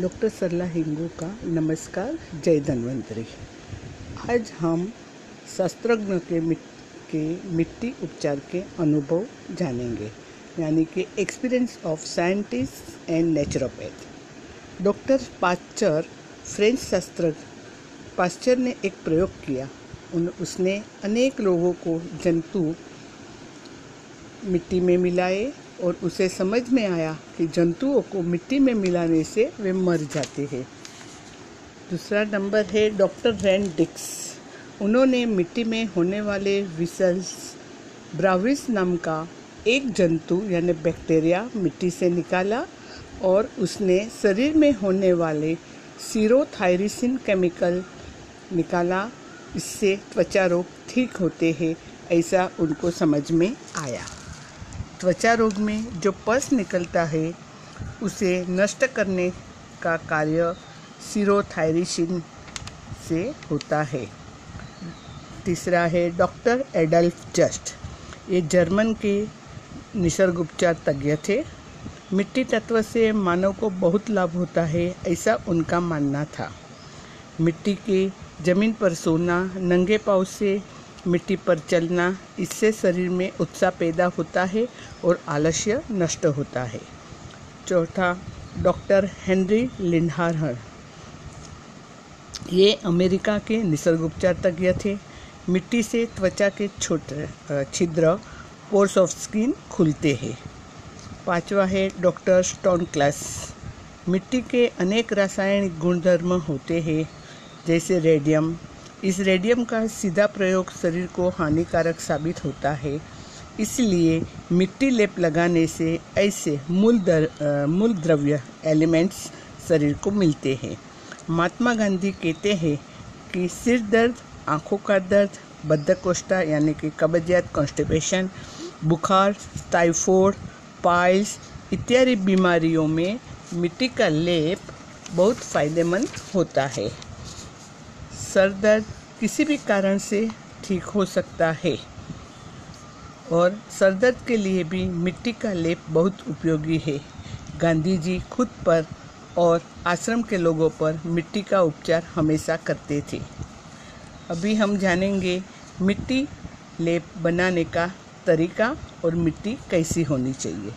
Doctor सरला हिंगू का नमस्कार, जय धन्वंतरी। आज हम शास्त्रज्ञ के मिट के मिट्टी उपचार के अनुभव जानेंगे, यानी कि experience of scientist and naturopath doctor Pasteur French शास्त्रज्ञ पास्चर ने एक प्रयोग किया। उन, उसने अनेक लोगों को जंतु मिट्टी में मिलाए और उसे समझ में आया कि जंतुओं को मिट्टी में मिलाने से वे मर जाते हैं। दूसरा नंबर है डॉक्टर रैन डिक्स। उन्होंने मिट्टी में होने वाले विसल्स ब्राविस नाम का एक जंतु यानी बैक्टीरिया मिट्टी से निकाला और उसने शरीर में होने वाले सीरोथायरिसिन केमिकल निकाला। इससे त्वचा रोग ठीक होते हैं, ऐसा उनको समझ में आया। त्वचा रोग में जो पस निकलता है, उसे नष्ट करने का कार्य सीरोथायरिसिन से होता है। तीसरा है डॉक्टर एडल्फ जस्ट। ये जर्मन के निसर्ग उपचार तज्ञ थे। मिट्टी तत्व से मानव को बहुत लाभ होता है, ऐसा उनका मानना था। मिट्टी के ज़मीन पर सोना, नंगे पाँव से मिट्टी पर चलना, इससे शरीर में उत्साह पैदा होता है और आलस्य नष्ट होता है। चौथा, डॉक्टर हेनरी लिंडहार ये अमेरिका के निसर्ग उपचार तज्ञ थे। मिट्टी से त्वचा के छोटे छिद्र पोर्स ऑफ़ स्किन खुलते हैं। पांचवा है, डॉक्टर स्टोन क्लास मिट्टी के अनेक रासायनिक गुणधर्म होते हैं, जैसे रेडियम इस रेडियम का सीधा प्रयोग शरीर को हानिकारक साबित होता है। इसलिए मिट्टी लेप लगाने से ऐसे मूल दर मूल द्रव्य एलिमेंट्स शरीर को मिलते हैं। महात्मा गांधी कहते हैं कि सिर दर्द, आँखों का दर्द, बद्धकोष्ठा यानी कि कब्जियत कॉन्स्टिपेशन बुखार टाइफोड पाइल्स इत्यादि बीमारियों में मिट्टी का लेप बहुत फ़ायदेमंद होता है। सर दर्द किसी भी कारण से ठीक हो सकता है। और सर दर्द के लिए भी मिट्टी का लेप बहुत उपयोगी है। गांधी जी खुद पर और आश्रम के लोगों पर मिट्टी का उपचार हमेशा करते थे। अभी हम जानेंगे मिट्टी लेप बनाने का तरीका और मिट्टी कैसी होनी चाहिए।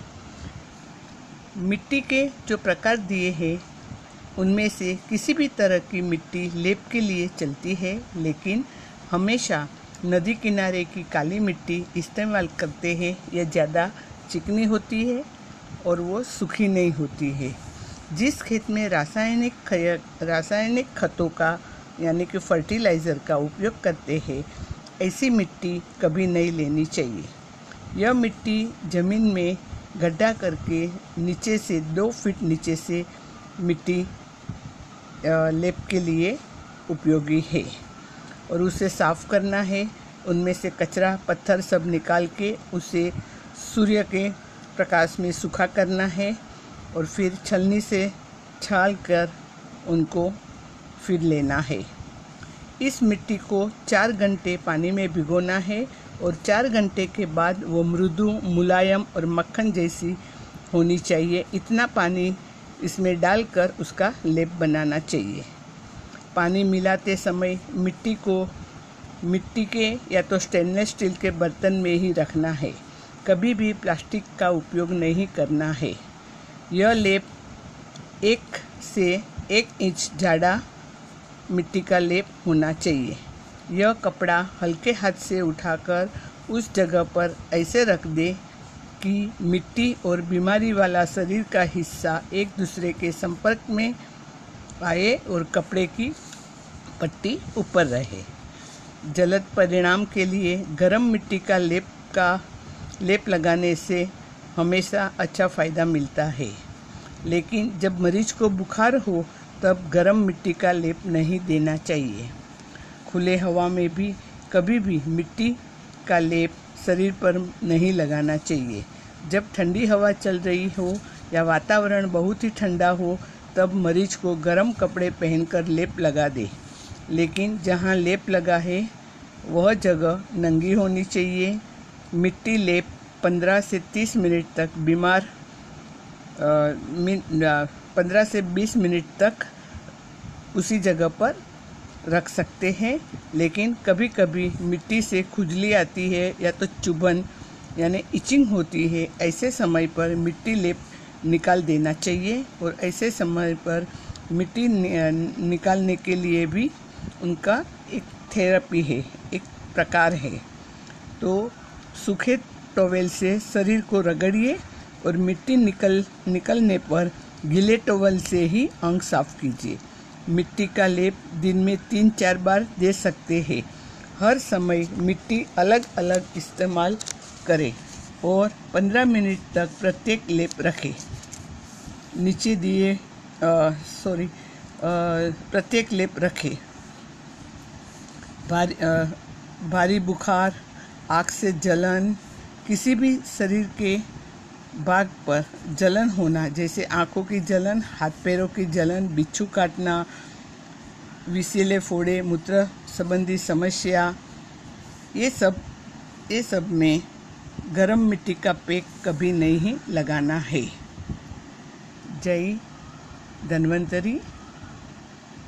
मिट्टी के जो प्रकार दिए हैं उनमें से किसी भी तरह की मिट्टी लेप के लिए चलती है, लेकिन हमेशा नदी किनारे की काली मिट्टी इस्तेमाल करते हैं यह ज़्यादा चिकनी होती है और वो सूखी नहीं होती है। जिस खेत में रासायनिक रासायनिक खतों का, यानी कि फर्टिलाइज़र का उपयोग करते हैं, ऐसी मिट्टी कभी नहीं लेनी चाहिए। यह मिट्टी ज़मीन में गड्ढा करके नीचे से दो फीट नीचे से मिट्टी लेप के लिए उपयोगी है। और उसे साफ़ करना है। उनमें से कचरा, पत्थर सब निकाल के उसे सूर्य के प्रकाश में सूखा करना है और फिर छलनी से छाल कर उनको फिर लेना है। इस मिट्टी को चार घंटे पानी में भिगोना है और चार घंटे के बाद वो मृदु, मुलायम और मक्खन जैसी होनी चाहिए। इतना पानी इसमें डालकर उसका लेप बनाना चाहिए। पानी मिलाते समय मिट्टी को, मिट्टी के या तो स्टेनलेस स्टील के बर्तन में ही रखना है। कभी भी प्लास्टिक का उपयोग नहीं करना है। यह लेप एक से एक इंच जाड़ा मिट्टी का लेप होना चाहिए। यह कपड़ा हल्के हाथ से उठाकर उस जगह पर ऐसे रख दे कि मिट्टी और बीमारी वाला शरीर का हिस्सा एक दूसरे के संपर्क में आए और कपड़े की पट्टी ऊपर रहे। जलद परिणाम के लिए गर्म मिट्टी का लेप का, लेप लगाने से हमेशा अच्छा फ़ायदा मिलता है। लेकिन जब मरीज़ को बुखार हो, तब गर्म मिट्टी का लेप नहीं देना चाहिए। खुले हवा में भी कभी भी मिट्टी का लेप शरीर पर नहीं लगाना चाहिए। जब ठंडी हवा चल रही हो या वातावरण बहुत ही ठंडा हो, तब मरीज़ को गर्म कपड़े पहनकर लेप लगा दे। लेकिन जहाँ लेप लगा है, वह जगह नंगी होनी चाहिए। मिट्टी लेप 15 से 30 मिनट तक बीमार पंद्रह से बीस मिनट तक उसी जगह पर रख सकते हैं, लेकिन कभी कभी मिट्टी से खुजली आती है या तो चुभन, यानी इचिंग होती है, ऐसे समय पर मिट्टी लेप निकाल देना चाहिए और ऐसे समय पर मिट्टी निकालने के लिए भी उनका एक थेरेपी है, एक प्रकार है। तो सूखे टॉवेल से शरीर को रगड़िए और मिट्टी निकल, निकलने पर गीले टॉवल से ही अंग साफ़ कीजिए। मिट्टी का लेप दिन में तीन चार बार दे सकते हैं। हर समय मिट्टी अलग अलग इस्तेमाल करें और 15 मिनट तक प्रत्येक लेप रखें। नीचे दिए सॉरी प्रत्येक लेप रखें। भारी भारी बुखार आँख से जलन, किसी भी शरीर के भाग पर जलन होना, जैसे आँखों की जलन, हाथ पैरों की जलन, बिच्छू काटना विसीले फोड़े, मूत्र संबंधी समस्या, ये सब ये सब में गरम मिट्टी का पेक कभी नहीं लगाना है। जय धन्वंतरी।